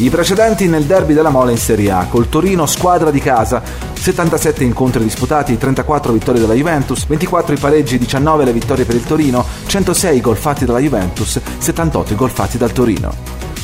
I precedenti nel derby della Mole in Serie A, col Torino squadra di casa, 77 incontri disputati, 34 vittorie della Juventus, 24 i pareggi, 19 le vittorie per il Torino, 106 gol fatti dalla Juventus, 78 i gol fatti dal Torino.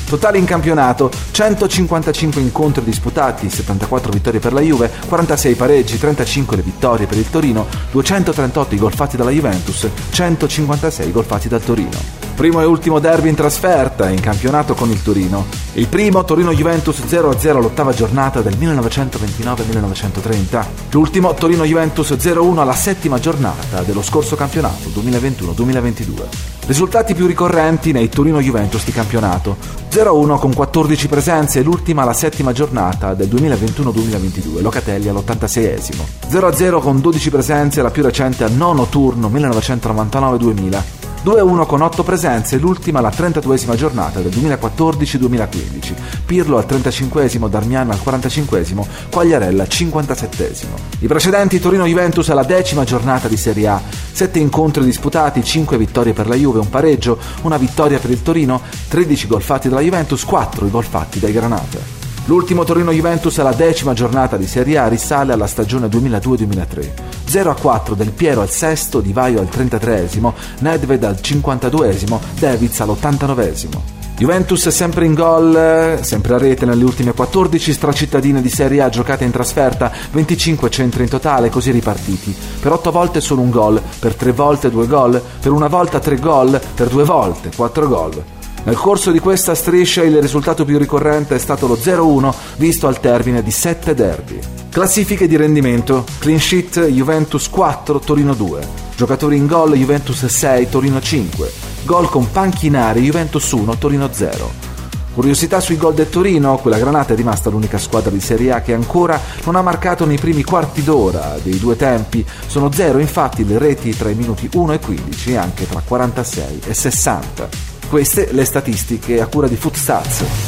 Totale in campionato 155 incontri disputati, 74 vittorie per la Juve, 46 pareggi, 35 le vittorie per il Torino, 238 i gol fatti dalla Juventus, 156 gol fatti dal Torino. Primo e ultimo derby in trasferta in campionato con il Torino. Il primo Torino-Juventus 0-0 all'ottava giornata del 1929-1930. L'ultimo Torino-Juventus 0-1 alla settima giornata dello scorso campionato 2021-2022. Risultati più ricorrenti nei Torino-Juventus di campionato. 0-1 con 14 presenze e l'ultima alla settima giornata del 2021-2022, Locatelli all'86esimo. 0-0 con 12 presenze, la più recente al nono turno 1999-2000. 2-1 con 8 presenze, l'ultima la 32esima giornata del 2014-2015. Pirlo al 35esimo, Darmian al 45esimo, Quagliarella al 57esimo. I precedenti Torino-Juventus alla decima giornata di Serie A. 7 incontri disputati, 5 vittorie per la Juve, un pareggio, una vittoria per il Torino, 13 gol fatti dalla Juventus, 4 i gol fatti dai Granate. L'ultimo Torino-Juventus alla decima giornata di Serie A risale alla stagione 2002-2003. 0-4 del Piero al sesto, Di Vaio al 33esimo, Nedved al 52esimo, Davids all'89esimo. Juventus sempre in gol, sempre a rete nelle ultime 14 stracittadine di Serie A giocate in trasferta, 25 centri in totale così ripartiti. Per 8 volte solo un gol, per 3 volte 2 gol, per una volta 3 gol, per 2 volte 4 gol. Nel corso di questa striscia il risultato più ricorrente è stato lo 0-1 visto al termine di 7 derby. Classifiche di rendimento: clean sheet Juventus 4, Torino 2. Giocatori in gol Juventus 6, Torino 5. Gol con panchinari Juventus 1, Torino 0. Curiosità sui gol del Torino, quella granata è rimasta l'unica squadra di Serie A che ancora non ha marcato nei primi quarti d'ora dei due tempi. Sono zero infatti le reti tra i minuti 1 e 15 e anche tra 46 e 60. Queste le statistiche a cura di Footstats.